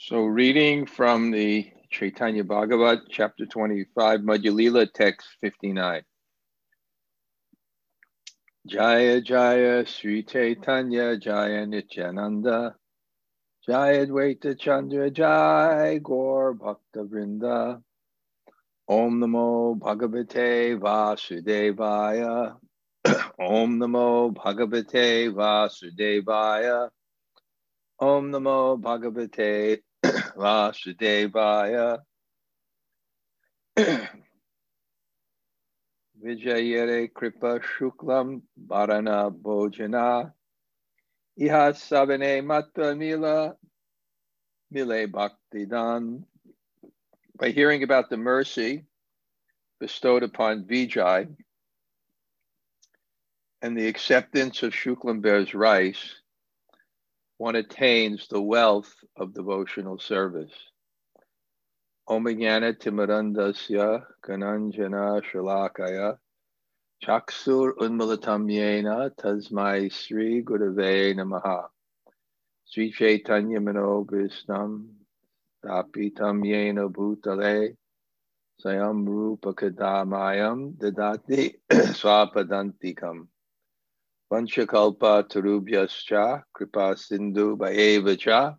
So, reading from the Chaitanya Bhagavat, chapter 25, Madhya Lila, text 59. Jaya Jaya Sri Chaitanya Jaya Nityananda. Jaya Dvaita Chandra Jaya Gaur Bhakta Vrinda. Om Namo Bhagavate Vasudevaya. Om Namo Bhagavate Vasudevaya. Om Namo Bhagavate Vasudevaya Vijayere Kripa Shuklam Bharana Bhojana Iha Sabane Mata Mila Mile Bhaktidan. By hearing about the mercy bestowed upon Vijay and the acceptance of Shuklambar's rice, one attains the wealth of devotional service. Omajnana Timarandasya Kananjana Shalakaya Chaksur Unmalatam Yena Tasmai Sri Gurave Namaha Sri Chaitanya Manobhisnam Tapitam Yena Bhutale Sayam Rupa Kadamayam Dadati Swapadantikam Vanchakalpa Tarubhyascha Kripa Sindhu Bhayevacha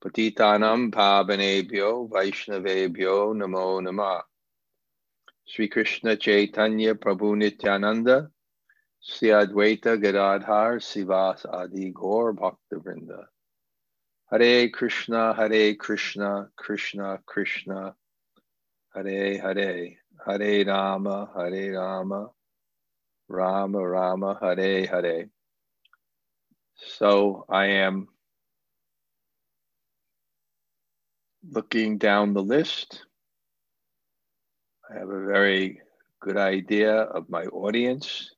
Patitanam Pavanebhyo Vaishnavebhyo Namo Nama Sri Krishna Chaitanya Prabhu Nityananda Sri Advaita Gadadhar Srivas Adi Gaur Bhakta Vrinda Hare Krishna Hare Krishna Krishna Krishna. Hare Hare Hare Rama Hare Rama Rama Rama Hare Hare so I am looking down the list, I have a very good idea of my audience.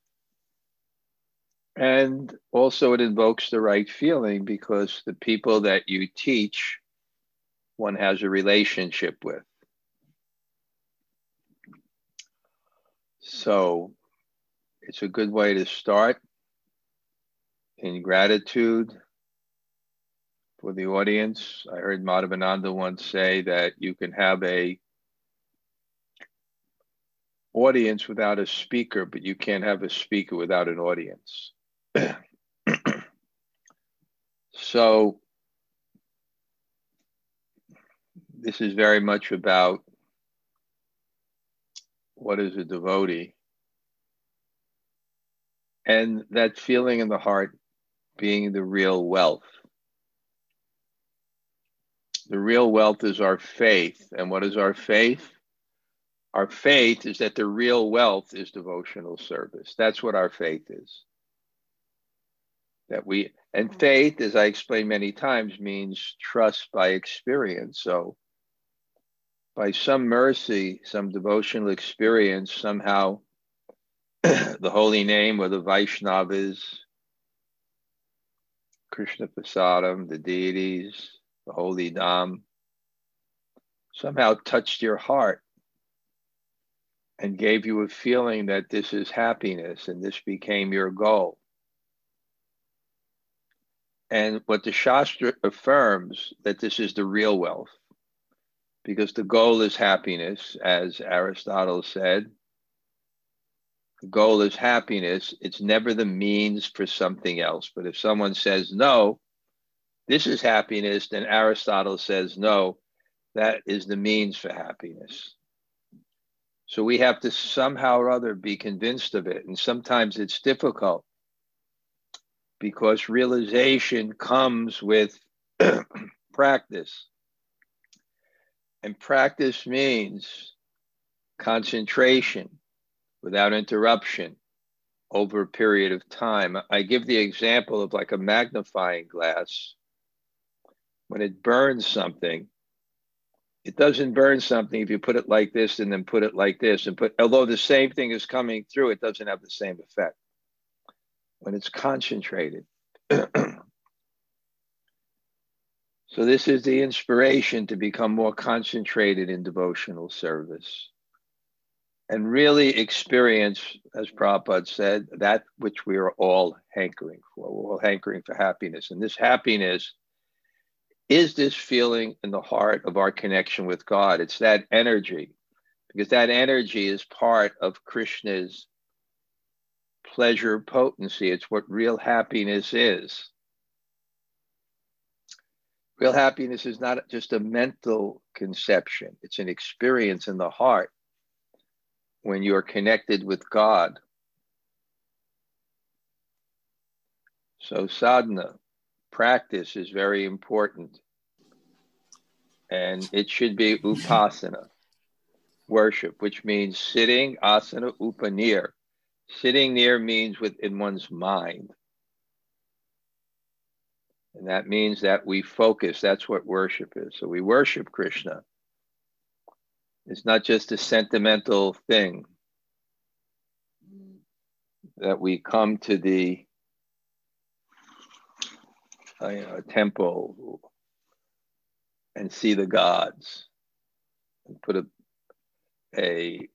And also, it invokes the right feeling because the people that you teach, one has a relationship with. So, it's a good way to start in gratitude for the audience. I heard Madhavananda once say that you can have a audience without a speaker, but you can't have a speaker without an audience. so this is very much about what is a devotee and that feeling in the heart being the real wealth the real wealth is our faith. And what is our faith? Our faith is that the real wealth is devotional service. That's what our faith is. That we, and faith, as I explained many times, means trust by experience. So, by some mercy, some devotional experience, somehow the holy name or the Vaishnavas, Krishna Prasadam, the deities, the holy Dham, somehow touched your heart and gave you a feeling that this is happiness and this became your goal. And what the Shastra affirms that this is the real wealth, because the goal is happiness, as Aristotle said. Goal is happiness. It's never the means for something else. But if someone says no, this is happiness, then Aristotle says, no, that is the means for happiness. So we have to somehow or other be convinced of it. And sometimes it's difficult because realization comes with practice. And practice means concentration without interruption over a period of time. I give the example of like a magnifying glass when it burns something, it doesn't burn something if you put it like this and then put it like this and put, although the same thing is coming through, it doesn't have the same effect when it's concentrated. so, this is the inspiration to become more concentrated in devotional service and really experience, as Prabhupada said, that which we are all hankering for. We're all hankering for happiness. And this happiness is this feeling in the heart of our connection with God? It's that energy, because that energy is part of Krishna's pleasure potency. It's what real happiness is. Real happiness is not just a mental conception, it's an experience in the heart when you're connected with God. So, sadhana, practice is very important. And it should be upasana, worship, which means sitting, asana, upanir. Sitting near means within one's mind. And that means that we focus. That's what worship is. So we worship Krishna. It's not just a sentimental thing that we come to the uh, you know, temple and see the gods and put a, a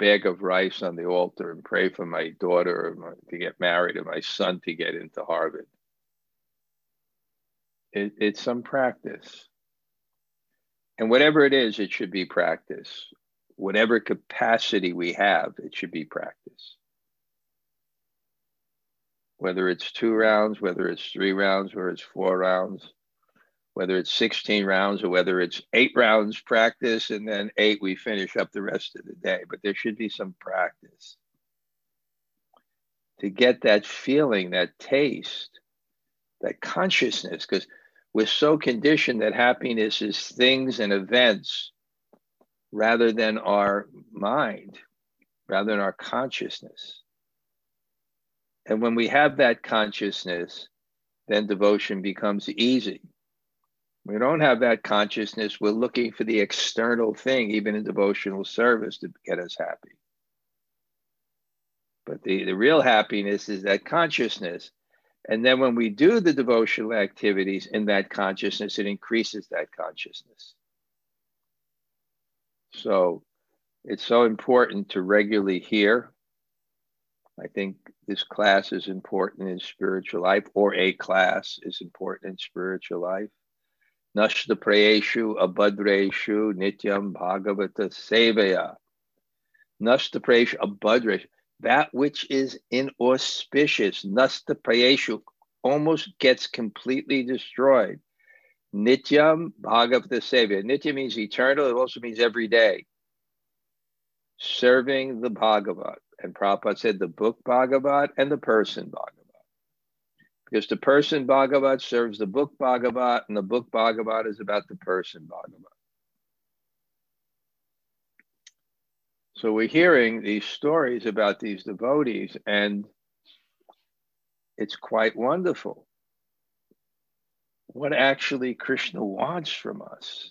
bag of rice on the altar and pray for my daughter to get married and my son to get into Harvard. It, it's some practice. And whatever it is, it should be practice. Whatever capacity we have, it should be practice whether it's two rounds, whether it's three rounds, whether it's four rounds, whether it's 16 rounds, or whether it's eight rounds practice and then eight we finish up the rest of the day. But there should be some practice to get that feeling, that taste, that consciousness, because we're so conditioned that happiness is things and events rather than our mind, rather than our consciousness. And when we have that consciousness, then devotion becomes easy. We don't have that consciousness, we're looking for the external thing, even in devotional service, to get us happy. But the, the real happiness is that consciousness. And then when we do the devotional activities in that consciousness, it increases that consciousness. So it's so important to regularly hear. I think this class is important in spiritual life, or a class is important in spiritual life. Nashta prayeshu abhadreshu nityam bhagavata sevaya. Nashta prayeshu abhadreshu. That which is inauspicious, nasta prayeshu, almost gets completely destroyed. Nityam bhagavata sevaya. Nitya means eternal, it also means every day. Serving the Bhagavat. And Prabhupada said the book Bhagavat and the person Bhagavat. Because the person Bhagavat serves the book Bhagavat, and the book Bhagavat is about the person Bhagavat. So we're hearing these stories about these devotees, and it's quite wonderful. What actually Krishna wants from us.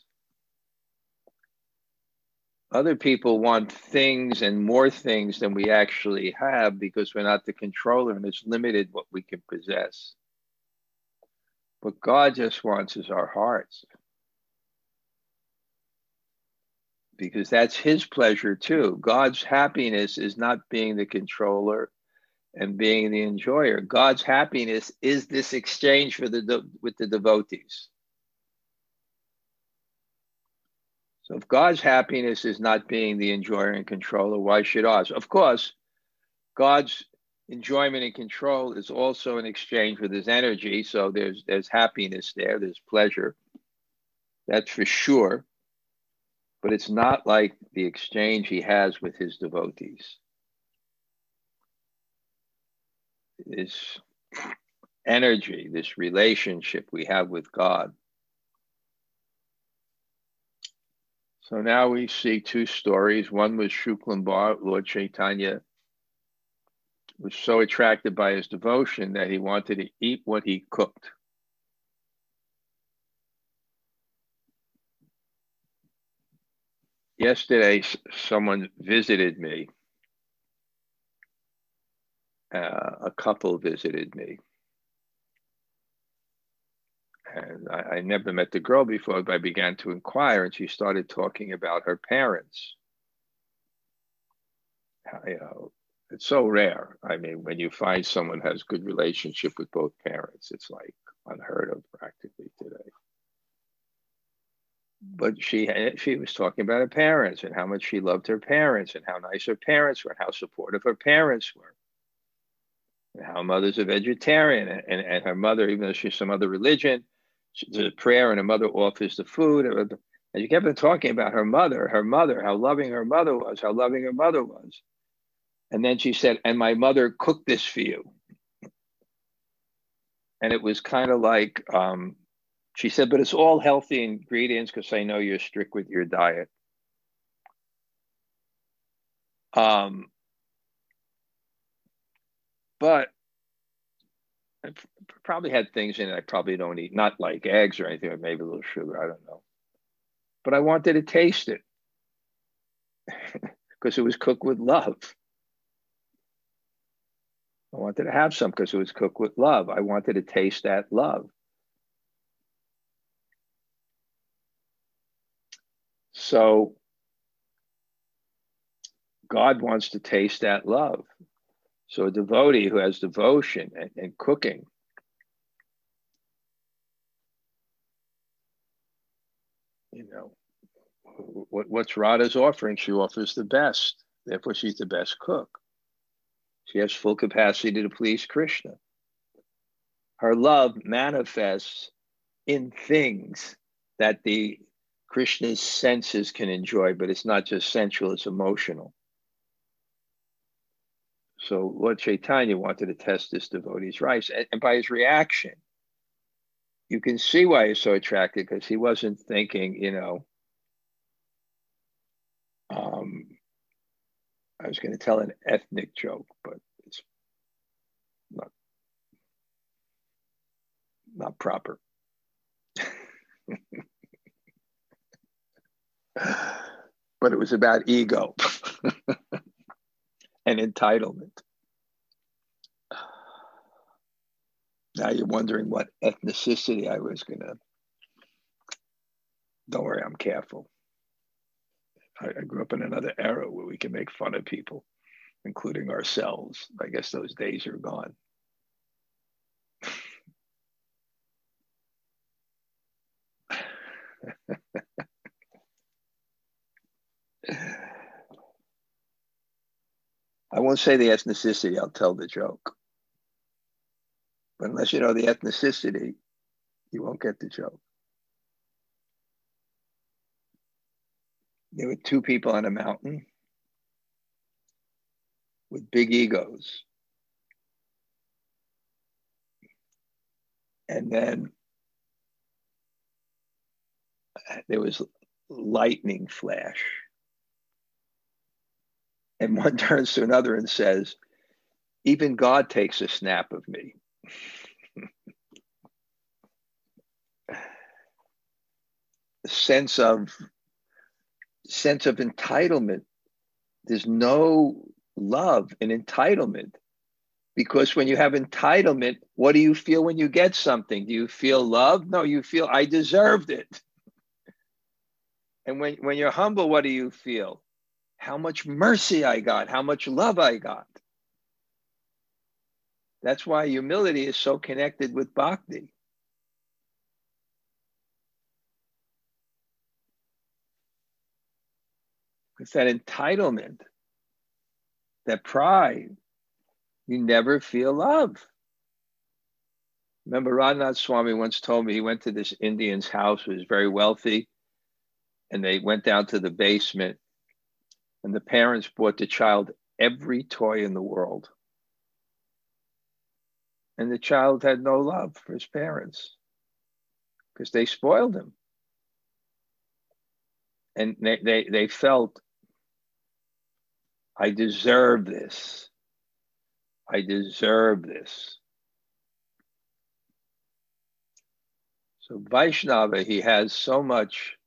Other people want things and more things than we actually have because we're not the controller and it's limited what we can possess. What God just wants is our hearts. Because that's his pleasure too. God's happiness is not being the controller and being the enjoyer. God's happiness is this exchange for the with the devotees. So if God's happiness is not being the enjoyer and controller, why should ours? Of course, God's enjoyment and control is also an exchange with his energy. So there's there's happiness there, there's pleasure. That's for sure. But it's not like the exchange he has with his devotees. This energy, this relationship we have with God So now we see two stories. One was Shuklambar, Lord Chaitanya was so attracted by his devotion that he wanted to eat what he cooked. Yesterday, someone visited me. Uh, a couple visited me and I, I, never met the girl before, but I began to inquire, and she started talking about her parents. You know, it's so rare. I mean, when you find someone has good relationship with both parents, it's like unheard of practically today. But she she was talking about her parents and how much she loved her parents and how nice her parents were and how supportive her parents were. And how mother's a vegetarian and, and, and her mother even though she's some other religion there's a prayer and her mother offers the food. And she kept on talking about her mother her mother how loving her mother was how loving her mother was. And then she said and my mother cooked this for you. And it was kind of like um, she said, but it's all healthy ingredients because I know you're strict with your diet. Um, but I probably had things in it I probably don't eat, not like eggs or anything, or maybe a little sugar, I don't know. But I wanted to taste it because it was cooked with love. I wanted to have some because it was cooked with love. I wanted to taste that love. So God wants to taste that love. So a devotee who has devotion and, and cooking you know what, what's Radha's offering? She offers the best. Therefore, she's the best cook. She has full capacity to please Krishna. Her love manifests in things that the Krishna's senses can enjoy, but it's not just sensual, it's emotional. So Lord Chaitanya wanted to test this devotee's rights. And, and by his reaction, you can see why he's so attracted because he wasn't thinking, you know, um, I was going to tell an ethnic joke, but it's not not proper. but it was about ego and entitlement. Now you're wondering what ethnicity I was going to. Don't worry, I'm careful. I, I grew up in another era where we can make fun of people, including ourselves. I guess those days are gone. I won't say the ethnicity, I'll tell the joke. But unless you know the ethnicity, you won't get the joke. There were two people on a mountain with big egos. And then there was lightning flash. And one turns to another and says, Even God takes a snap of me. sense of sense of entitlement. There's no love in entitlement. Because when you have entitlement, what do you feel when you get something? Do you feel love? No, you feel I deserved it. And when, when you're humble, what do you feel? How much mercy I got, how much love I got. That's why humility is so connected with bhakti. It's that entitlement, that pride. You never feel love. Remember, Radhanath Swami once told me he went to this Indian's house who was very wealthy, and they went down to the basement, and the parents bought the child every toy in the world. And the child had no love for his parents because they spoiled him. And they, they, they felt I deserve this. I deserve this. So Vaishnava, he has so much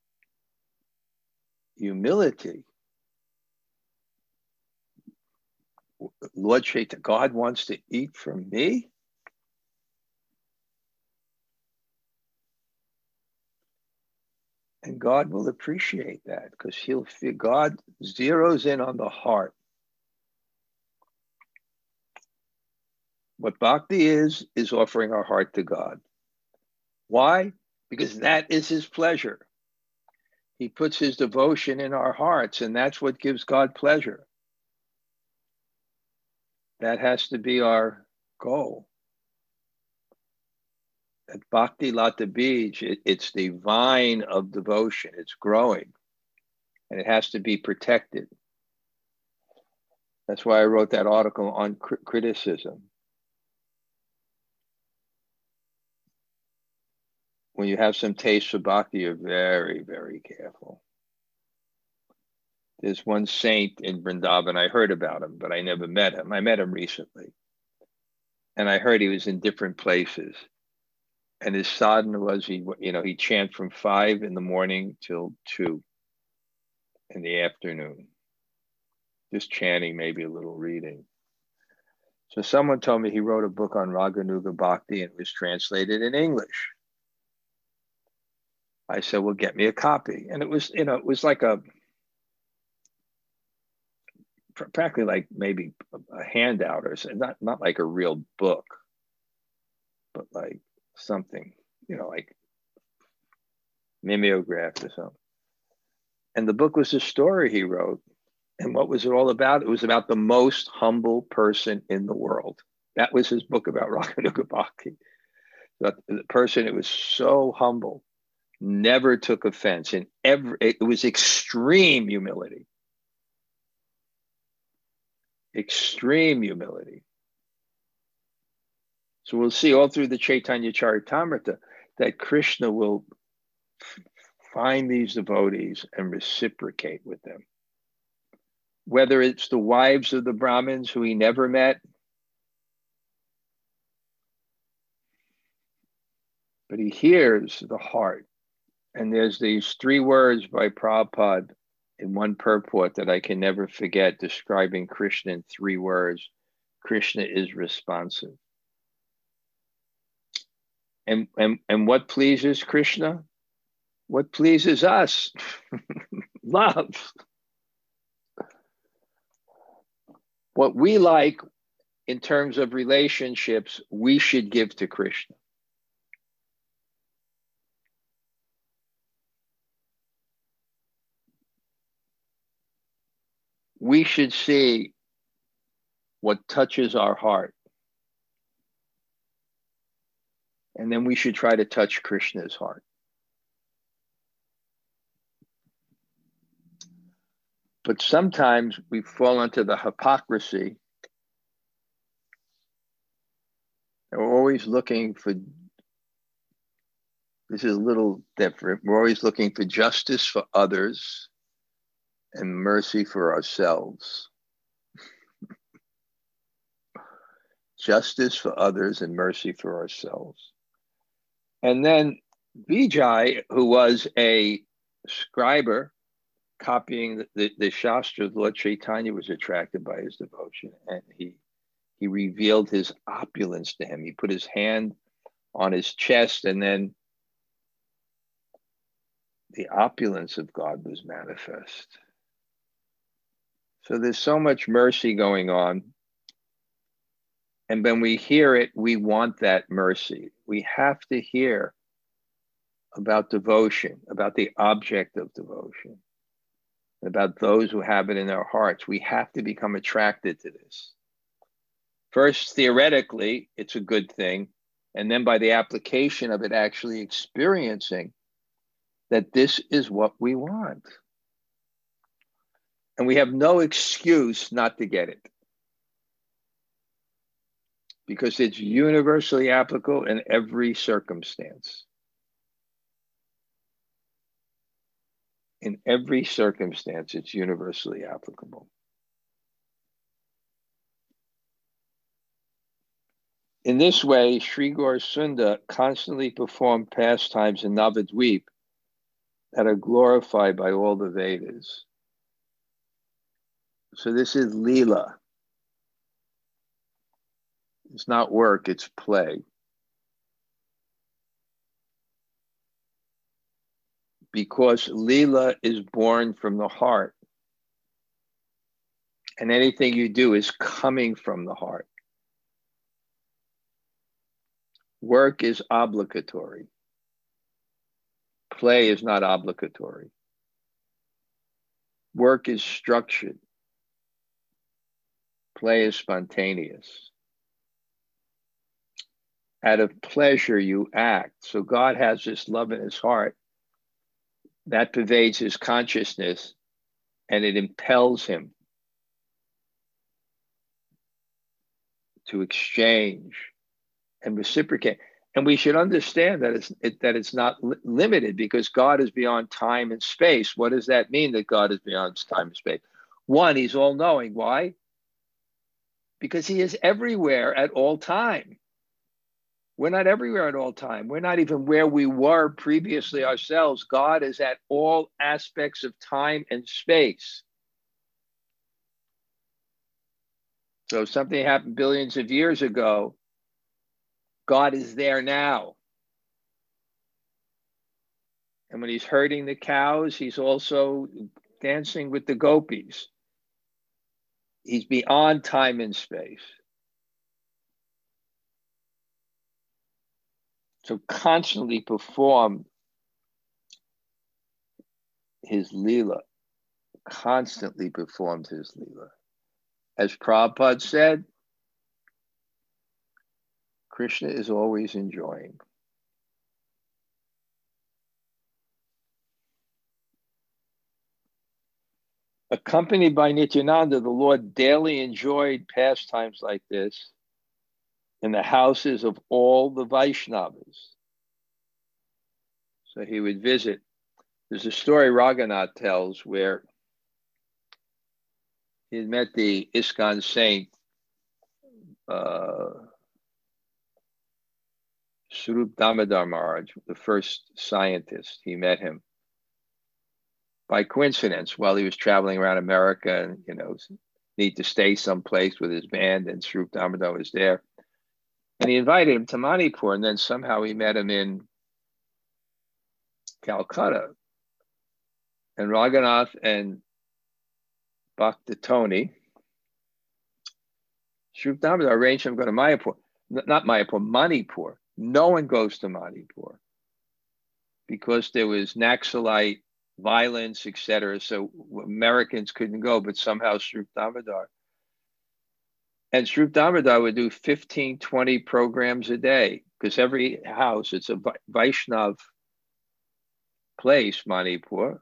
humility. Lord Chaitanya, God wants to eat from me. And God will appreciate that because he'll feel God zeroes in on the heart. What bhakti is, is offering our heart to God. Why? Because that is his pleasure. He puts his devotion in our hearts, and that's what gives God pleasure. That has to be our goal. At Bhakti Lata Bij, it, it's the vine of devotion. It's growing, and it has to be protected. That's why I wrote that article on cr- criticism. When you have some taste for bhakti, you're very, very careful. There's one saint in Vrindavan. I heard about him, but I never met him. I met him recently. And I heard he was in different places. And his sadhana was he, you know, he chant from five in the morning till two in the afternoon just chanting, maybe a little reading. So someone told me he wrote a book on Raganuga Bhakti and it was translated in English. I said, well, get me a copy. And it was, you know, it was like a, practically like maybe a handout or not, not like a real book, but like something, you know, like mimeographed or something. And the book was a story he wrote and what was it all about? It was about the most humble person in the world. That was his book about. The, the person it was so humble, never took offense, and every it was extreme humility. Extreme humility. So we'll see all through the Chaitanya Charitamrita that Krishna will find these devotees and reciprocate with them whether it's the wives of the Brahmins who he never met, but he hears the heart. And there's these three words by Prabhupada in one purport that I can never forget, describing Krishna in three words Krishna is responsive. And, and, and what pleases Krishna? What pleases us? Love. what we like in terms of relationships, we should give to Krishna. We should see what touches our heart. And then we should try to touch Krishna's heart. But sometimes we fall into the hypocrisy. we're always looking for, this is a little different. We're always looking for justice for others and mercy for ourselves. justice for others and mercy for ourselves. And then Vijay, who was a scriber, copying the, the, the Shastra, Lord Chaitanya was attracted by his devotion and he he revealed his opulence to him. He put his hand on his chest and then the opulence of God was manifest. So there's so much mercy going on. And when we hear it, we want that mercy. We have to hear about devotion, about the object of devotion about those who have it in their hearts. We have to become attracted to this. First, theoretically, it's a good thing. And then by the application of it, actually experiencing that this is what we want. And we have no excuse not to get it because it's universally applicable in every circumstance. in every circumstance, it's universally applicable. In this way, Sri Sunda constantly performed pastimes in Navadvip that are glorified by all the Vedas. So this is Leela. It's not work, it's play. because Leela is born from the heart. And anything you do is coming from the heart. Work is obligatory. Play is not obligatory. Work is structured. Play is spontaneous. Out of pleasure, you act. So God has this love in his heart that pervades his consciousness and it impels him to exchange and reciprocate. And we should understand that it's it, that it's not li- limited because God is beyond time and space. What does that mean that God is beyond time and space? One, He's all knowing. Why? Because He is everywhere at all time. We're not everywhere at all time. We're not even where we were previously ourselves. God is at all aspects of time and space. So if something happened billions of years ago, God is there now. And when he's herding the cows, he's also dancing with the gopis. He's beyond time and space. So constantly perform his lila, constantly performed his lila. As Prabhupada said, Krishna is always enjoying. Accompanied by Nityananda, the Lord daily enjoyed pastimes like this in the houses of all the Vaishnavas. So he would visit. There's a story Raghunath tells where he had met the ISKCON saint, uh, Swarup Damodar Maharaj, the first scientist. He met him by coincidence while he was traveling around America and, you know, need to stay someplace with his band, and Swarup Damodar was there. And he invited him to Manipur, and then somehow he met him in Calcutta. And Raghunath and Bhakta Tony, Damodar arranged him to go to Mayapur, not Mayapur, Manipur. No one goes to Manipur because there was Naxalite violence, etc. So Americans couldn't go, but somehow Swarup Damodar and Swarup Damodar would do 15, 20 programs a day because every house, it's a Vaishnav place, Manipur,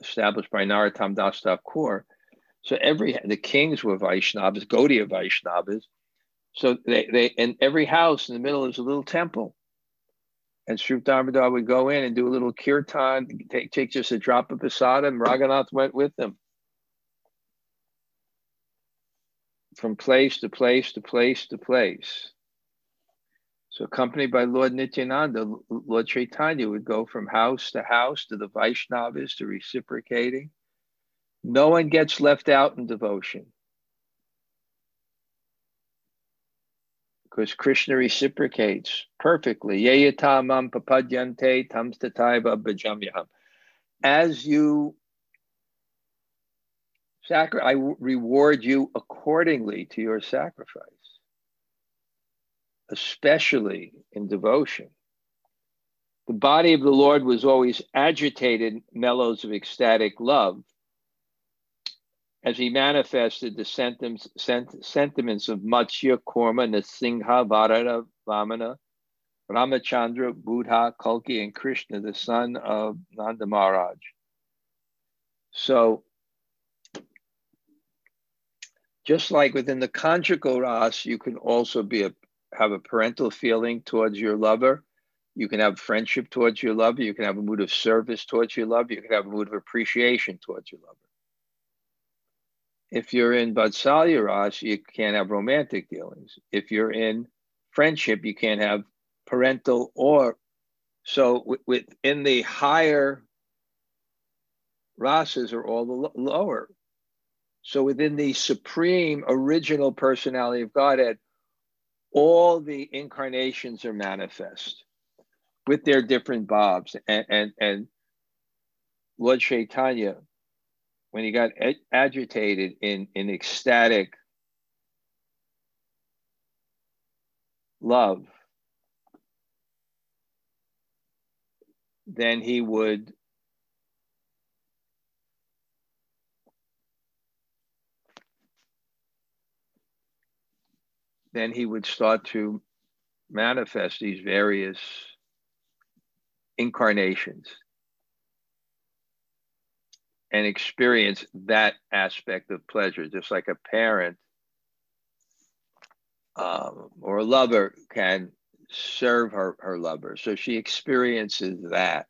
established by Narottam Das Thakur. So every the kings were Vaishnavas, Gaudiya Vaishnavas. So they, they in every house in the middle is a little temple. And Swarup Damodar would go in and do a little kirtan, take, take just a drop of prasada, and Raghunath went with them. from place to place to place to place. So, accompanied by Lord Nityananda, Lord Chaitanya would go from house to house to the Vaishnavas to reciprocating. No one gets left out in devotion. Because Krishna reciprocates perfectly. Yeyatamam papadyante tamstataiva. As you Sacri- I reward you accordingly to your sacrifice, especially in devotion. The body of the Lord was always agitated mellows of ecstatic love as he manifested the sentiments, sent, sentiments of Matsya, Kurma, Nrisingha, Varaha, Vamana, Ramachandra, Buddha, Kalki, and Krishna, the son of Nanda Maharaj. So just like within the conjugal ras, you can also be a have a parental feeling towards your lover. You can have friendship towards your lover. You can have a mood of service towards your lover. You can have a mood of appreciation towards your lover. If you're in Vatsalya ras, you can't have romantic dealings. If you're in friendship, you can't have parental or so within the higher rasas are all the lower so within the supreme original personality of Godhead, all the incarnations are manifest with their different bhavs. And, and, and Lord Chaitanya, when he got ed- agitated in, in ecstatic love, then he would then he would start to manifest these various incarnations and experience that aspect of pleasure, just like a parent um, or a lover can serve her, her lover. So she experiences that.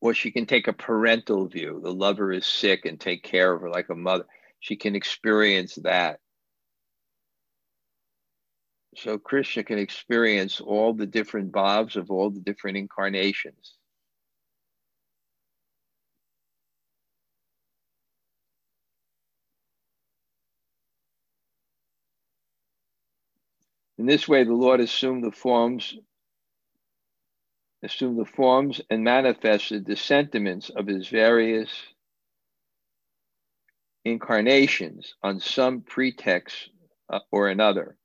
Or she can take a parental view. The lover is sick and take care of her like a mother. She can experience that. So Krishna can experience all the different bhavs of all the different incarnations. In this way, the Lord assumed the forms, assumed the forms and manifested the sentiments of his various incarnations on some pretext uh, or another.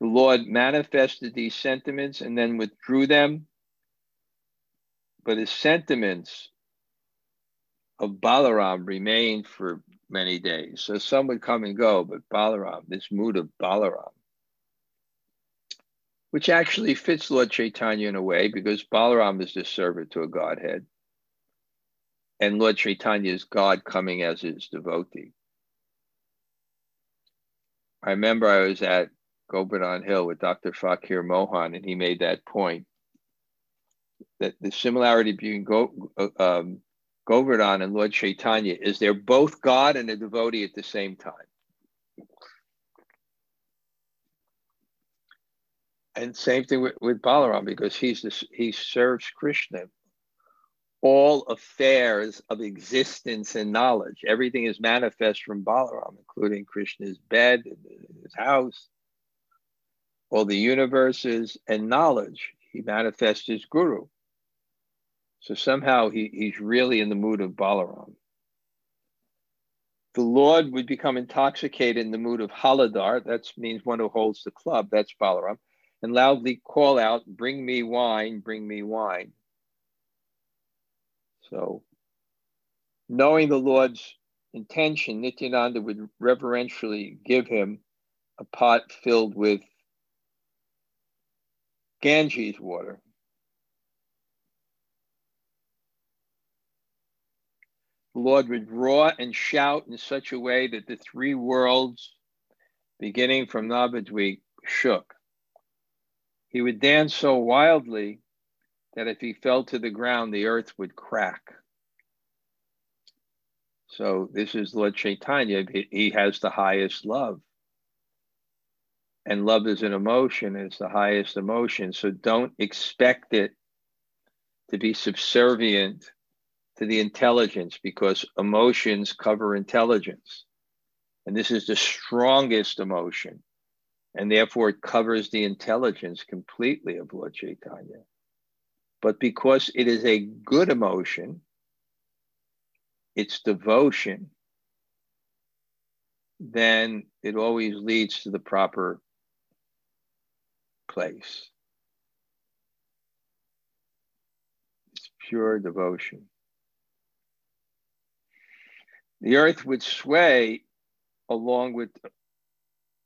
The Lord manifested these sentiments and then withdrew them, but his sentiments of Balaram remained for many days. So some would come and go, but Balaram, this mood of Balaram, which actually fits Lord Chaitanya in a way because Balaram is the servant to a Godhead. And Lord Chaitanya is God coming as his devotee. I remember I was at Govardhan Hill with Dr. Fakir Mohan, and he made that point that the similarity between Go, um, Govardhan and Lord Chaitanya is they're both God and a devotee at the same time. And same thing with, with Balaram because he's this, he serves Krishna. All affairs of existence and knowledge, everything is manifest from Balaram, including Krishna's bed, his house, all the universes and knowledge. He manifests his guru. So somehow he, he's really in the mood of Balaram. The Lord would become intoxicated in the mood of Haladhar, that means one who holds the club, that's Balaram, and loudly call out, Bring me wine, bring me wine. So, knowing the Lord's intention, Nityananda would reverentially give him a pot filled with Ganges water. The Lord would roar and shout in such a way that the three worlds, beginning from Navadvip, shook. He would dance so wildly that if he fell to the ground, the earth would crack. So, this is Lord Chaitanya. He has the highest love. And love is an emotion, it's the highest emotion. So, don't expect it to be subservient to the intelligence because emotions cover intelligence. And this is the strongest emotion. And therefore, it covers the intelligence completely of Lord Chaitanya. But because it is a good emotion, it's devotion, then it always leads to the proper place. It's pure devotion. The earth would sway along with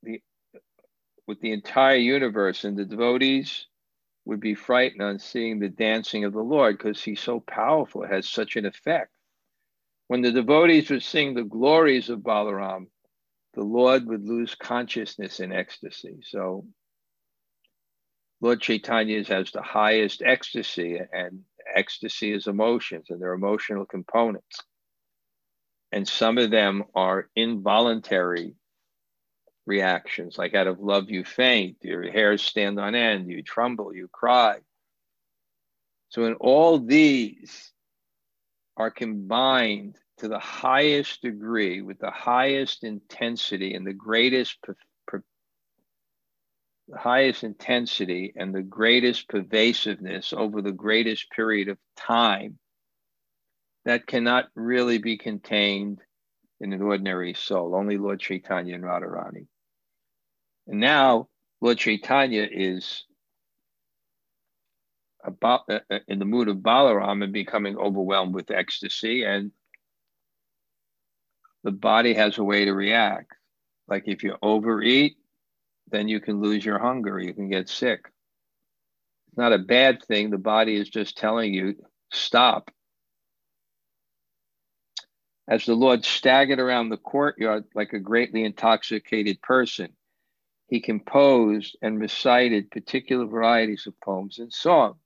the with the entire universe, and the devotees would be frightened on seeing the dancing of the Lord because he's so powerful, it has such an effect. When the devotees would sing the glories of Balaram, the Lord would lose consciousness in ecstasy. So Lord Chaitanya has the highest ecstasy, and ecstasy is emotions, and they're emotional components and some of them are involuntary reactions like out of love you faint your hairs stand on end you tremble you cry. So in all these are combined to the highest degree with the highest intensity and the greatest the highest intensity and the greatest pervasiveness over the greatest period of time that cannot really be contained in an ordinary soul, only Lord Chaitanya and Radharani. And now Lord Chaitanya is about uh, uh, in the mood of Balaram and becoming overwhelmed with ecstasy, and the body has a way to react. Like if you overeat, then you can lose your hunger, you can get sick. It's not a bad thing. The body is just telling you, stop. As the Lord staggered around the courtyard like a greatly intoxicated person, he composed and recited particular varieties of poems and song.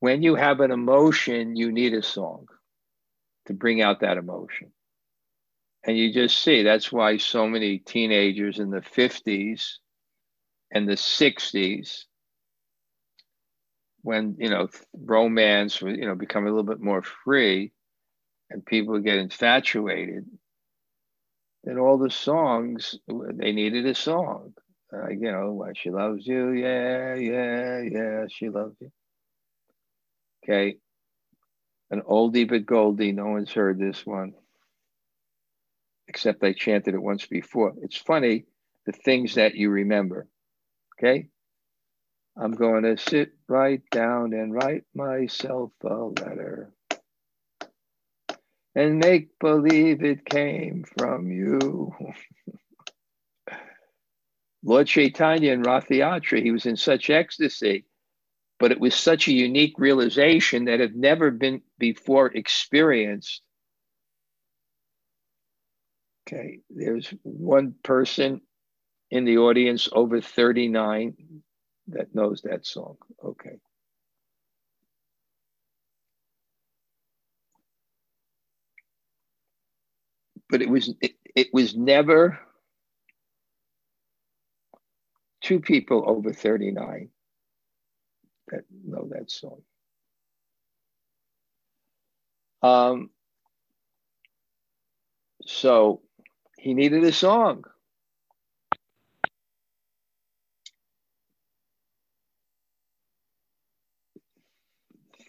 When you have an emotion, you need a song to bring out that emotion. And you just see that's why so many teenagers in the 50s and the 60s, when, you know, romance, you know, become a little bit more free and people get infatuated, then all the songs, they needed a song. Uh, you know, why she loves you, yeah, yeah, yeah, she loves you. Okay. An oldie but goldie, no one's heard this one except I chanted it once before. It's funny, the things that you remember. Okay? I'm going to sit right down and write myself a letter and make believe it came from you. Lord Chaitanya in Rathayatra, he was in such ecstasy, but it was such a unique realization that had never been before experienced Okay, there's one person in the audience over 39 that knows that song. Okay. But it was it, it was never two people over 39 that know that song. Um, so he needed a song.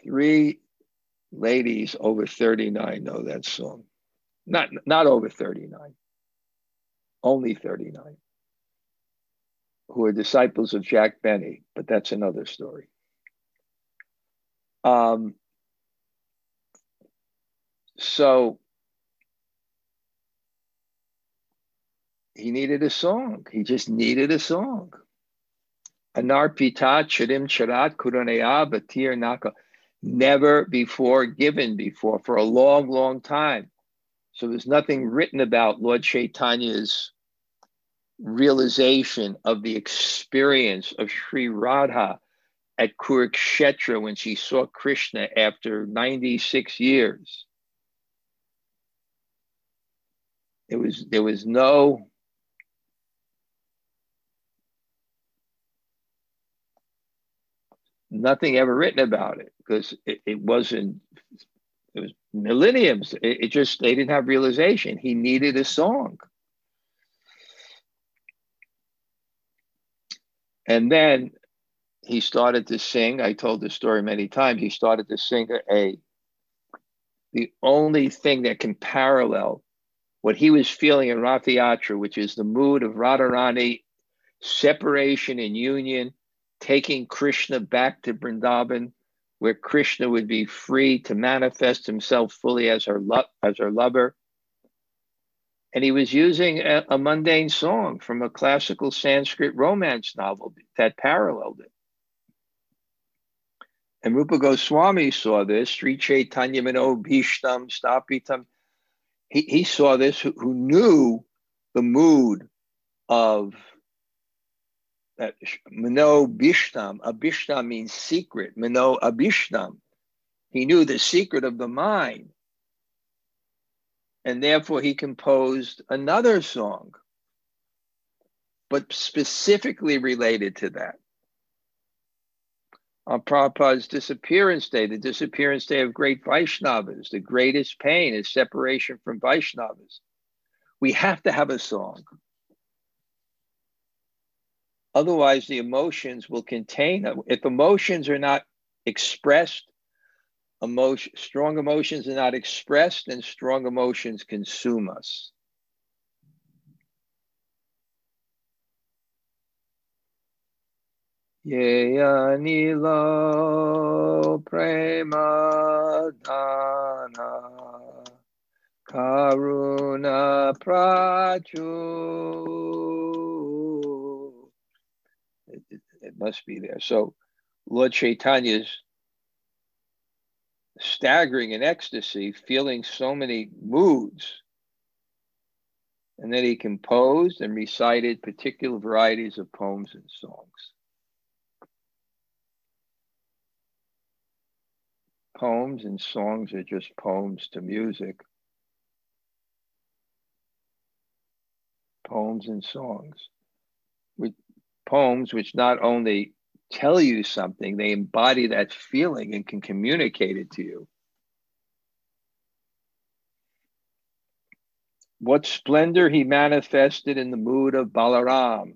Three ladies over 39 know that song. Not, not over 39, only 39, who are disciples of Jack Benny, but that's another story. Um, so he needed a song. He just needed a song. Anarpita charim charat kuranaya batir naka. Never before given before for a long, long time. So there's nothing written about Lord Chaitanya's realization of the experience of Sri Radha at Kurukshetra when she saw Krishna after 96 years. It was there was no nothing ever written about it because it, it wasn't millenniums. It, it, just they didn't have realization. He needed a song. And then he started to sing. I told this story many times. He started to sing a the only thing that can parallel what he was feeling in Rathayatra, which is the mood of Radharani, separation and union, taking Krishna back to Vrindavan, where Krishna would be free to manifest himself fully as her, lo- as her lover. And he was using a, a mundane song from a classical Sanskrit romance novel that paralleled it. And Rupa Goswami saw this, Sri Chaitanya Mano Bhishtam Stapitam. He, he saw this, who, who knew the mood of that Mano Bishtam, Abishtam means secret. Mano Abishtam. He knew the secret of the mind. And therefore he composed another song, but specifically related to that. On Prabhupada's disappearance day, the disappearance day of great Vaishnavas, the greatest pain is separation from Vaishnavas. We have to have a song. Otherwise, the emotions will contain them. If emotions are not expressed, emotion, strong emotions are not expressed, and strong emotions consume us. Ye anilo prema dana karuna Karuna Prachu. It, must be there. So Lord Chaitanya's staggering in ecstasy, feeling so many moods. And then he composed and recited particular varieties of poems and songs. Poems and songs are just poems to music. Poems and songs. With poems which not only tell you something, they embody that feeling and can communicate it to you. What splendor he manifested in the mood of Balaram.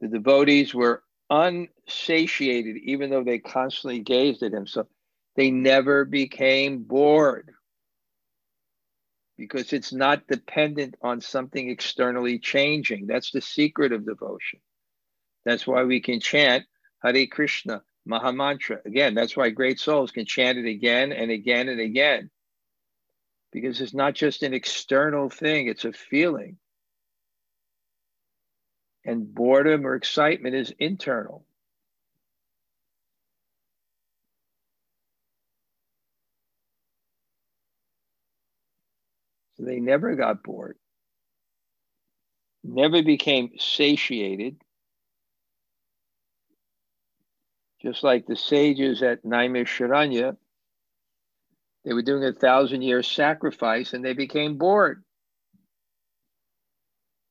The devotees were unsatiated, even though they constantly gazed at him. So they never became bored because it's not dependent on something externally changing. That's the secret of devotion. That's why we can chant Hare Krishna, Mahamantra. Again, that's why great souls can chant it again and again and again. Because it's not just an external thing, it's a feeling. And boredom or excitement is internal. So they never got bored, never became satiated, just like the sages at Naimisharanya, they were doing a thousand year sacrifice and they became bored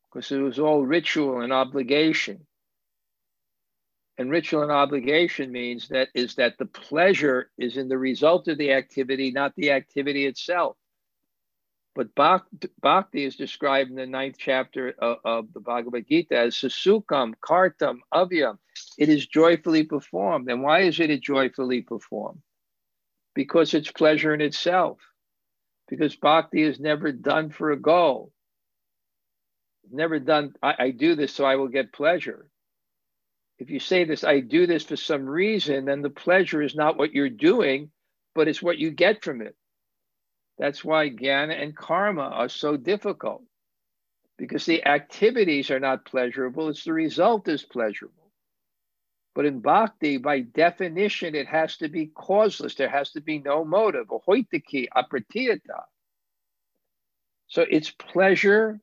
because it was all ritual and obligation. And ritual and obligation means that is that the pleasure is in the result of the activity, not the activity itself. But bhakti is described in the ninth chapter of, of the Bhagavad Gita as susukham, kartam, avyam. It is joyfully performed. And why is it joyfully performed? Because it's pleasure in itself. Because bhakti is never done for a goal. Never done, I, I do this so I will get pleasure. If you say this, I do this for some reason, then the pleasure is not what you're doing, but it's what you get from it. That's why jnana and karma are so difficult because the activities are not pleasurable, it's the result is pleasurable. But in bhakti, by definition, it has to be causeless. There has to be no motive, ahaituki, apratihata. So it's pleasure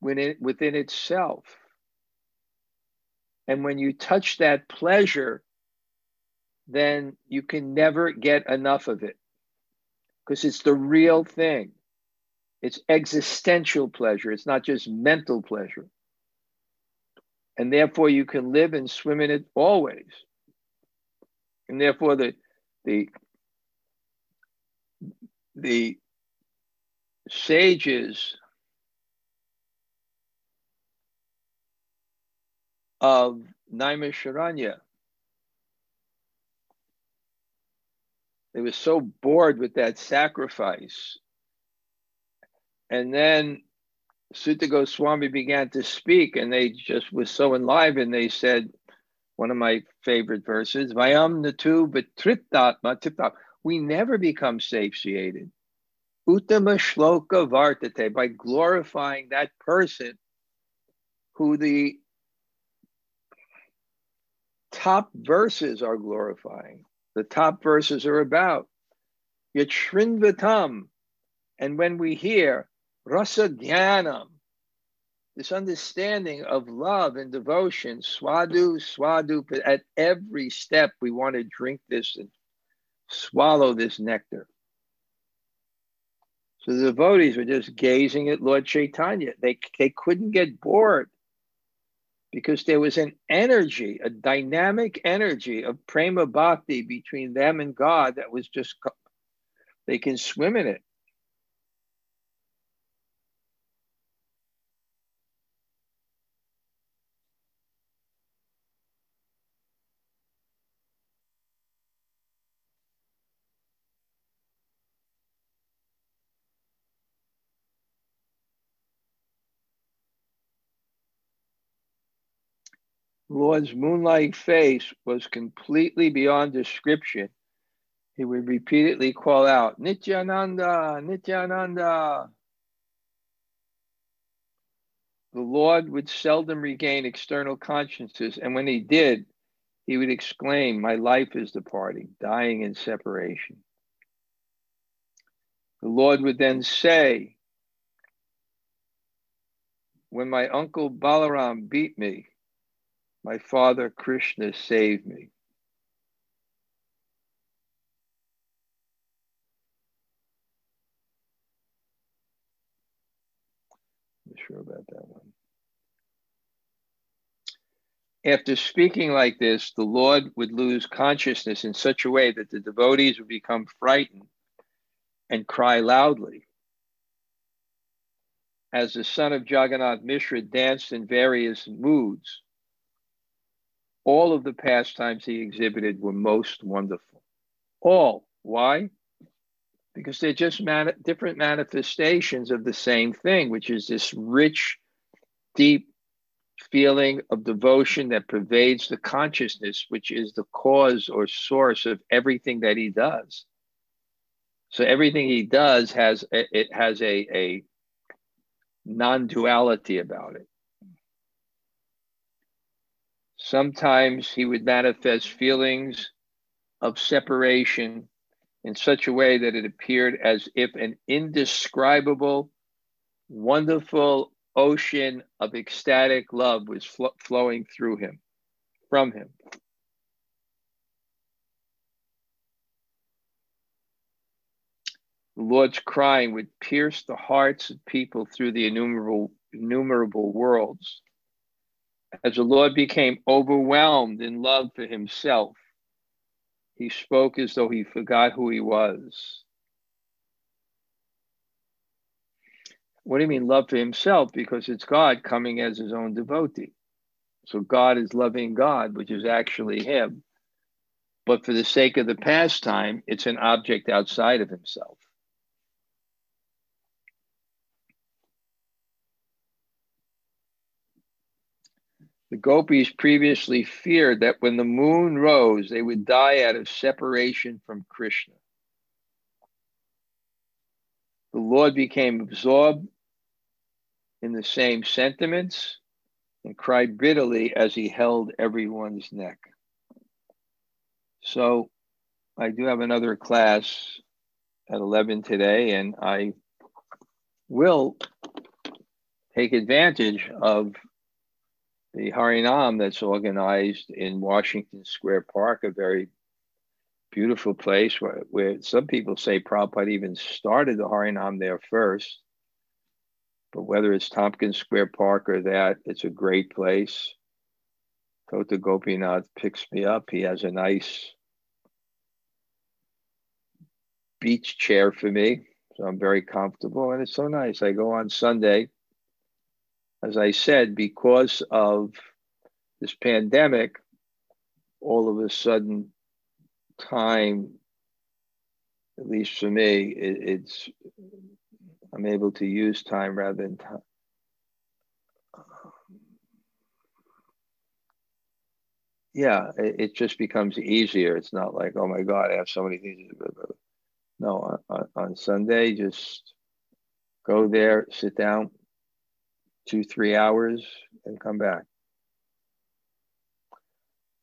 within, within itself. And when you touch that pleasure, then you can never get enough of it because it's the real thing. It's existential pleasure, it's not just mental pleasure. And therefore, you can live and swim in it always. And therefore, the, the, the sages of Naimisharanya They were so bored with that sacrifice. And then Suta Goswami began to speak, and they just was so enlivened. They said, one of my favorite verses, Vayam Natu Betriptatma We never become satiated. Uttama Shloka Vartate, by glorifying that person who the top verses are glorifying the top verses are about. Yatrinvatam. And when we hear rasa jnanam, this understanding of love and devotion, swadu, swadu, at every step we want to drink this and swallow this nectar. So the devotees were just gazing at Lord Chaitanya. They, they couldn't get bored because there was an energy, a dynamic energy of prema bhakti between them and God that was just, they can swim in it. Lord's moonlight face was completely beyond description. he would repeatedly call out, Nityananda, Nityananda. The Lord would seldom regain external consciousness, and when he did, he would exclaim, My life is departing, dying in separation. The Lord would then say, When my uncle Balaram beat me, my father Krishna saved me. I'm sure about that one. After speaking like this, the Lord would lose consciousness in such a way that the devotees would become frightened and cry loudly. As the son of Jagannath Mishra danced in various moods, all of the pastimes he exhibited were most wonderful. All. Why? Because they're just man- different manifestations of the same thing, which is this rich, deep feeling of devotion that pervades the consciousness, which is the cause or source of everything that he does. So everything he does has it has a, a non-duality about it. Sometimes he would manifest feelings of separation in such a way that it appeared as if an indescribable, wonderful ocean of ecstatic love was fl- flowing through him, from him. The Lord's crying would pierce the hearts of people through the innumerable, innumerable worlds. As the Lord became overwhelmed in love for himself, he spoke as though he forgot who he was. What do you mean love for himself? Because it's God coming as his own devotee. So God is loving God, which is actually him. But for the sake of the pastime, it's an object outside of himself. The gopis previously feared that when the moon rose, they would die out of separation from Krishna. The Lord became absorbed in the same sentiments and cried bitterly as he held everyone's neck. So I do have another class at 11 today, and I will take advantage of the Harinam that's organized in Washington Square Park, a very beautiful place where, where some people say Prabhupada even started the Harinam there first. But whether it's Tompkins Square Park or that, it's a great place. Tota Gopinath picks me up. He has a nice beach chair for me. So I'm very comfortable and it's so nice. I go on Sunday. As I said, because of this pandemic, all of a sudden, time, at least for me, it, it's I'm able to use time rather than time. Yeah, it, it, just becomes easier. It's not like, oh my God, I have so many things. No, on, on Sunday, just go there, sit down, two, three hours, and come back.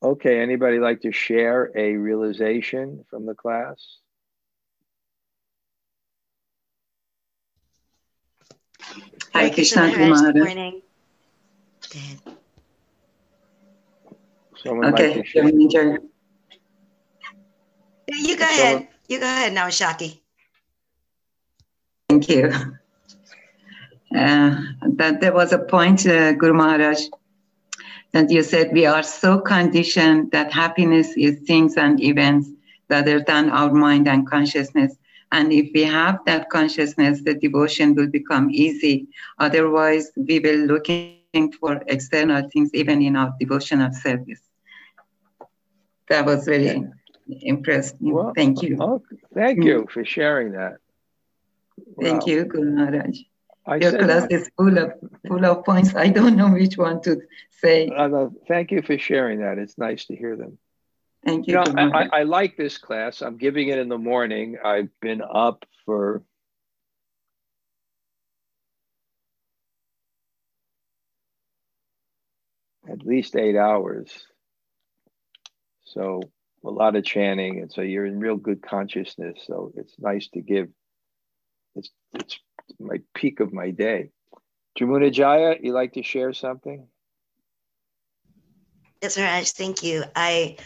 Okay, anybody like to share a realization from the class? Hi, Krishna Good morning. Someone okay, like you You go ahead. You go ahead now, Shaki. Thank you. Uh, that there was a point, uh, Guru Maharaj, that you said we are so conditioned that happiness is things and events rather than our mind and consciousness. And if we have that consciousness, the devotion will become easy. Otherwise, we will looking for external things, even in our devotional service. That was very yeah. impressive. Well, thank you. Oh, thank you for sharing that. Thank you, Guru Maharaj. I Your class that. is full of full of points. I don't know which one to say. Uh, thank you for sharing that. It's nice to hear them. Thank you. you know, I, I, like this class. I'm giving it in the morning. I've been up for at least eight hours. So a lot of chanting, and so you're in real good consciousness. So it's nice to give. It's it's my peak of my day. Jamuna Jaya, you like to share something? Yes, Raj. Thank you. I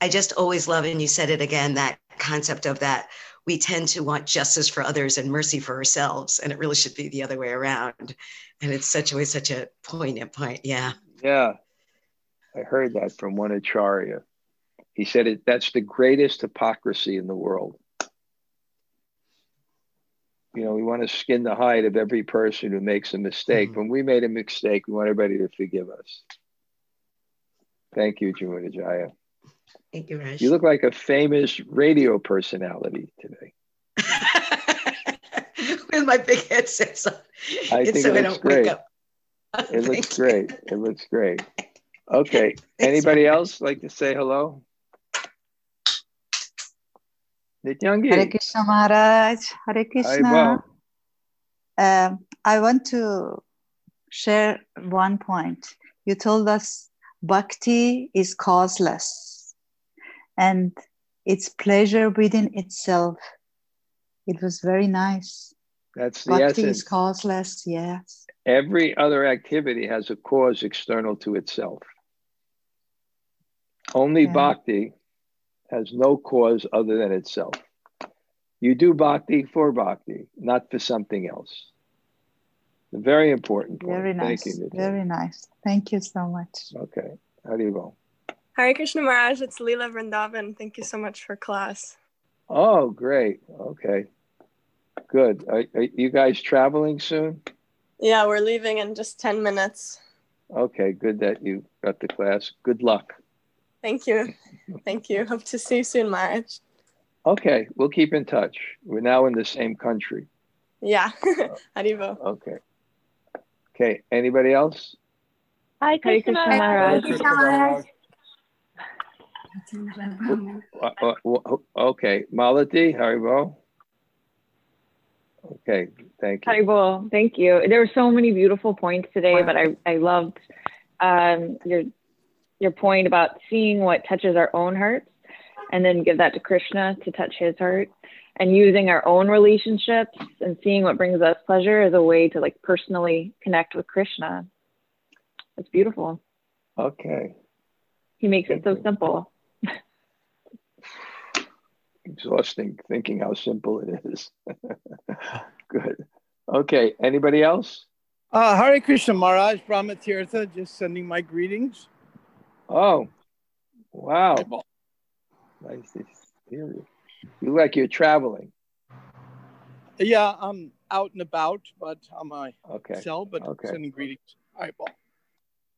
I just always love, and you said it again, that concept of that we tend to want justice for others and mercy for ourselves, and it really should be the other way around. And it's such always such a poignant point. Yeah. Yeah, I heard that from one acharya. He said it, that's the greatest hypocrisy in the world. You know, we want to skin the hide of every person who makes a mistake. Mm-hmm. When we made a mistake, we want everybody to forgive us. Thank you, Jamuna Jaya. Thank you, Raj. You look like a famous radio personality today. With my big headsets on. I it's think so it looks great. It looks great. It looks great. Okay. Anybody else like to say hello? Nityangi. Hare Krishna Maharaj. Hare Krishna. Um, I want to share one point. You told us bhakti is causeless and it's pleasure within itself. It was very nice. That's the bhakti essence. is causeless, yes. Every other activity has a cause external to itself. Only bhakti has no cause other than itself. You do bhakti for bhakti, not for something else. A very important point. Very nice. Thank you, very nice. Thank you so much. Okay. How do you go? Hare Krishna Maharaj, it's Leela Vrindavan. Thank you so much for class. Oh, great. Okay. Good. Are, are you guys traveling soon? Yeah, we're leaving in just 10 minutes. Okay, good that you got the class. Good luck. Thank you. Thank you. Hope to see you soon, Maharaj. Okay, we'll keep in touch. We're now in the same country. Yeah. Haribo. Okay. Okay. Anybody else? Hi, Krishna Maharaj. Uh, uh, okay, Malati, Haribo. Okay, thank you. Haribo, thank you. There were so many beautiful points today, but I, I loved um, your your point about seeing what touches our own hearts and then give that to Krishna to touch his heart and using our own relationships and seeing what brings us pleasure as a way to like personally connect with Krishna. It's beautiful. Okay. He makes Thank it so you. simple. Exhausting thinking how simple it is. Good. Okay. Anybody else? Uh, Hare Krishna Maharaj, Brahma Tirtha, just sending my greetings. Oh, wow. Nice to hear you. You look like you're traveling. Yeah, I'm out and about, but on my okay. cell, but okay. sending greetings. All right, Paul.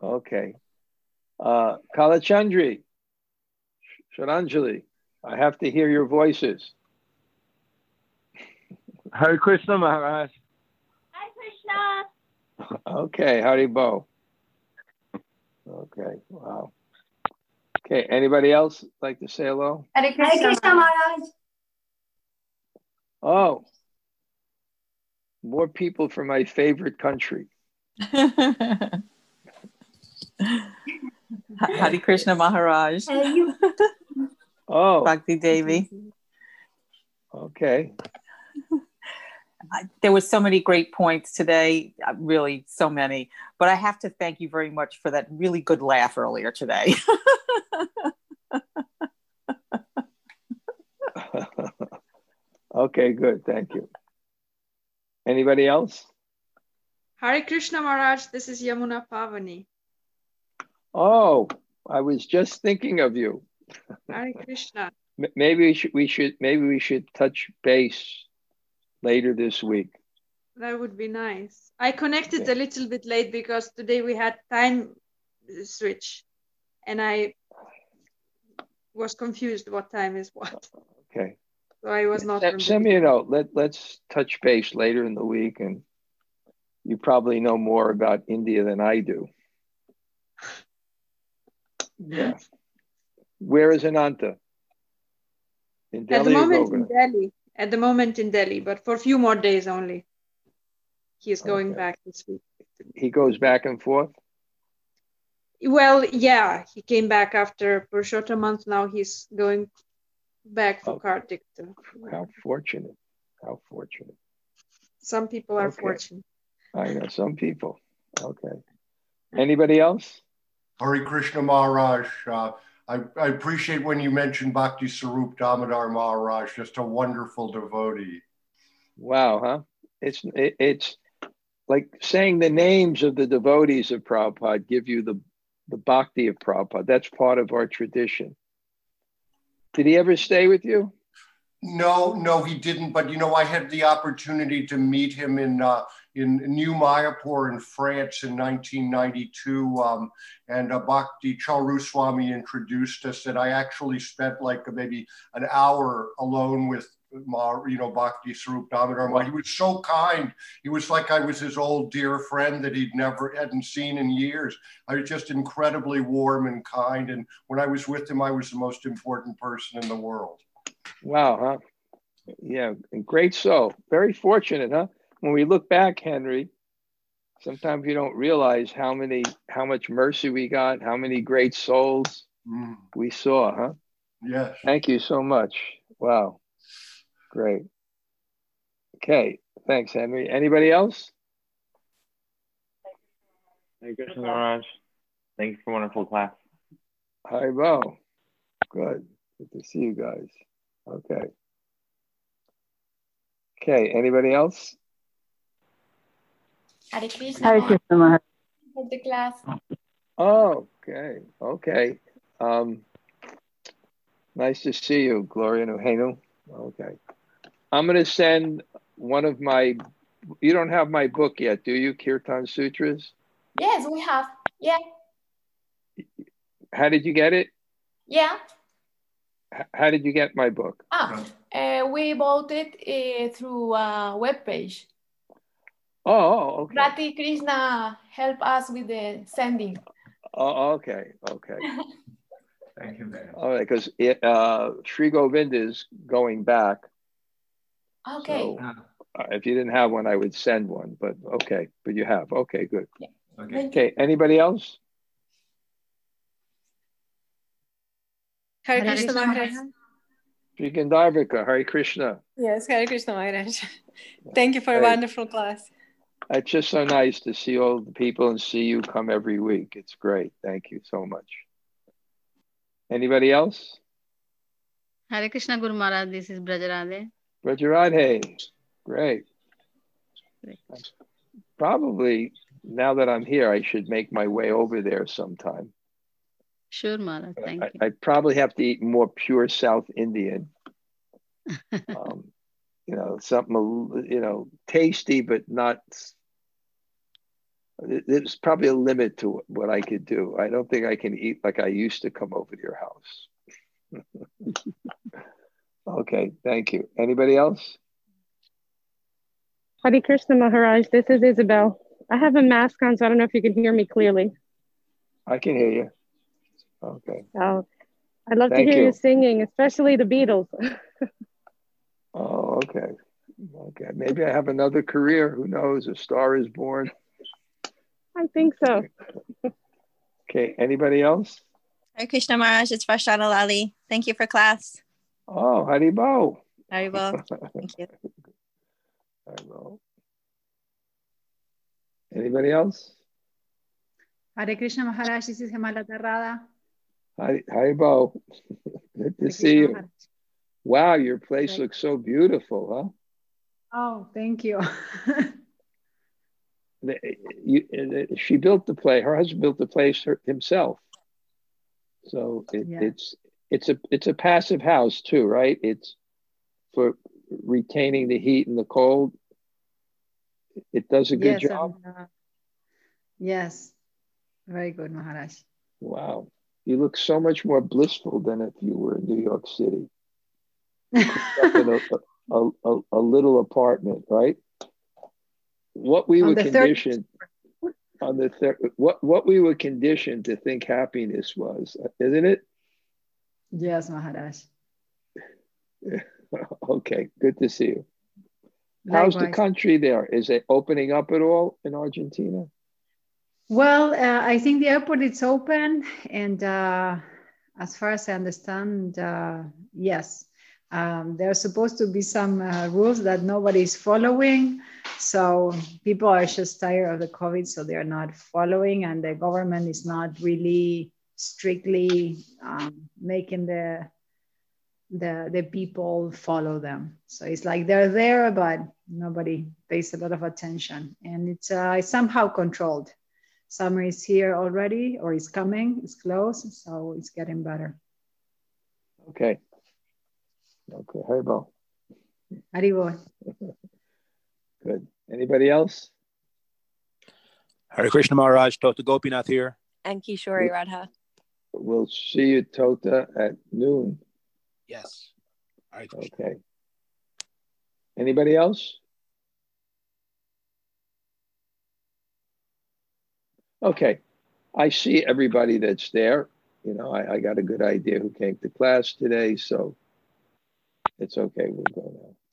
Okay. Uh, Kalachandri, Sharanjali, I have to hear your voices. Hare Krishna Maharaj. Hi Krishna. okay, Hari Bo. Okay, wow. Okay, anybody else like to say hello? Hare Krishna, Maharaj. Oh, more people from my favorite country. Hari Krishna Maharaj. oh, Bhakti Devi. Okay. There was so many great points today, uh, really so many. But I have to thank you very much for that really good laugh earlier today. okay, good. Thank you. Anybody else? Hare Krishna Maharaj, this is Yamuna Pavani. Oh, I was just thinking of you. Hare Krishna. maybe we should, we should maybe we should touch base later this week. That would be nice. I connected okay. a little bit late because today we had time switch, and I was confused what time is what. Okay. So I was not. Send, send me a note. Let Let's touch base later in the week, and you probably know more about India than I do. Yeah. Where is Ananta? In Delhi. At the moment in Delhi. At the moment in Delhi, but for a few more days only. He is going okay. back this week. He goes back and forth. Well, yeah, he came back after Purushottam month. Now he's going back for oh. Kartik. How fortunate! How fortunate! Some people are okay. fortunate. I know some people. Okay. Anybody else? Hari Krishna Maharaj. Uh, I, I, appreciate when you mentioned Bhakti Sarup Damodar Maharaj, just a wonderful devotee. Wow, huh? It's it, it's like saying the names of the devotees of Prabhupada give you the the bhakti of Prabhupada. That's part of our tradition. Did he ever stay with you? No, no, he didn't. But you know, I had the opportunity to meet him in uh, in New Mayapur in France in 1992, um, and uh, Bhakti Charu introduced us, and I actually spent like maybe an hour alone with you know, Bhakti Sarup Damodar. He was so kind. He was like I was his old dear friend that he'd never hadn't seen in years. I was just incredibly warm and kind. And when I was with him, I was the most important person in the world. Wow, huh? Yeah, great soul. Very fortunate, huh? When we look back, Henry, sometimes you don't realize how many, how much mercy we got, how many great souls mm. we saw, huh? Yes. Thank you so much. Wow. Great. Okay. Thanks, Henry. Anybody else? Hey, Krishna Maharaj. Thank you for a wonderful class. Hi, Bo. Good. Good to see you guys. Okay. Okay. Anybody else? Hare Krishna. Hare Krishna Maharaj. The class. Oh, okay. Okay. Um, nice to see you, Gloria Nuhenu. Okay. I'm going to send one of my. You don't have my book yet, do you, Kirtan Sutras? Yes, we have. Yeah. How did you get it? Yeah. How did you get my book? Ah, uh, we bought it uh, through a web page. Oh, oh okay. Rati Krishna help us with the sending. Oh, okay, okay. Thank you, man. All right, because uh, Sri Govind is going back Okay. So, uh, if you didn't have one, I would send one, but okay, but you have. Okay, good. Yeah. Okay. okay. Anybody else? Hare Krishna Maharaj. Sri Gandharvika, Hare Krishna. Yes, Hare Krishna Maharaj. Thank you for hey. a wonderful class. It's just so nice to see all the people and see you come every week. It's great. Thank you so much. Anybody else? Hare Krishna Guru Maharaj, this is Brajarade. Rajaradhe, great. Probably now that I'm here, I should make my way over there sometime. Sure, Mara. Thank I, you. I probably have to eat more pure South Indian. um, you know, something you know tasty, but not. There's probably a limit to what I could do. I don't think I can eat like I used to come over to your house. Okay, thank you. Anybody else? Hare Krishna Maharaj, this is Isabel. I have a mask on, so I don't know if you can hear me clearly. I can hear you. Okay. Oh, I'd love Thank to hear you. you singing, especially the Beatles. oh, okay. Okay. Maybe I have another career. Who knows? A star is born. I think so. okay. Anybody else? Hare Krishna Maharaj, it's Vashana Lali. Thank you for class. Oh, Haribo. Haribo. Thank you. Haribo. Anybody else? Hare Krishna Maharaj, this is Hemalata Radha. Hi, Haribo. Good to Hare see you. Maharaj. Wow, your place okay. looks so beautiful, huh? Oh, thank you. the, you, she built the place. Her husband built the place himself. So it, yeah. it's it's a it's a passive house too, right? It's for retaining the heat and the cold. It does a good yes, job. Uh, yes, very good, Maharaj. Wow, you look so much more blissful than if you were in New York City. in a, a, a, a, little apartment, right? What we on were conditioned on the third, what what we were conditioned to think happiness was, isn't it? Yes, Maharaj. okay, good to see you. Likewise. How's the country there? Is it opening up at all in Argentina? Well, uh, I think the airport is open, and uh, as far as I understand, uh, yes, um, there are supposed to be some uh, rules that nobody is following. So people are just tired of the COVID, so they are not following, and the government is not really strictly um, making the the the people follow them. So it's like they're there, but nobody pays a lot of attention, and it's uh, somehow controlled. Summer is here already, or is coming. It's close, so it's getting better. Okay. Okay, Haribo. Haribo. Good. Anybody else? Hare Krishna Maharaj, Tota Gopinath here. And Kishori Radha. We'll see you, Tota, at noon. Yes. All right. Okay. Anybody else? Okay. I see everybody that's there. You know, I, I got a good idea who came to class today, so it's okay. We'll go now.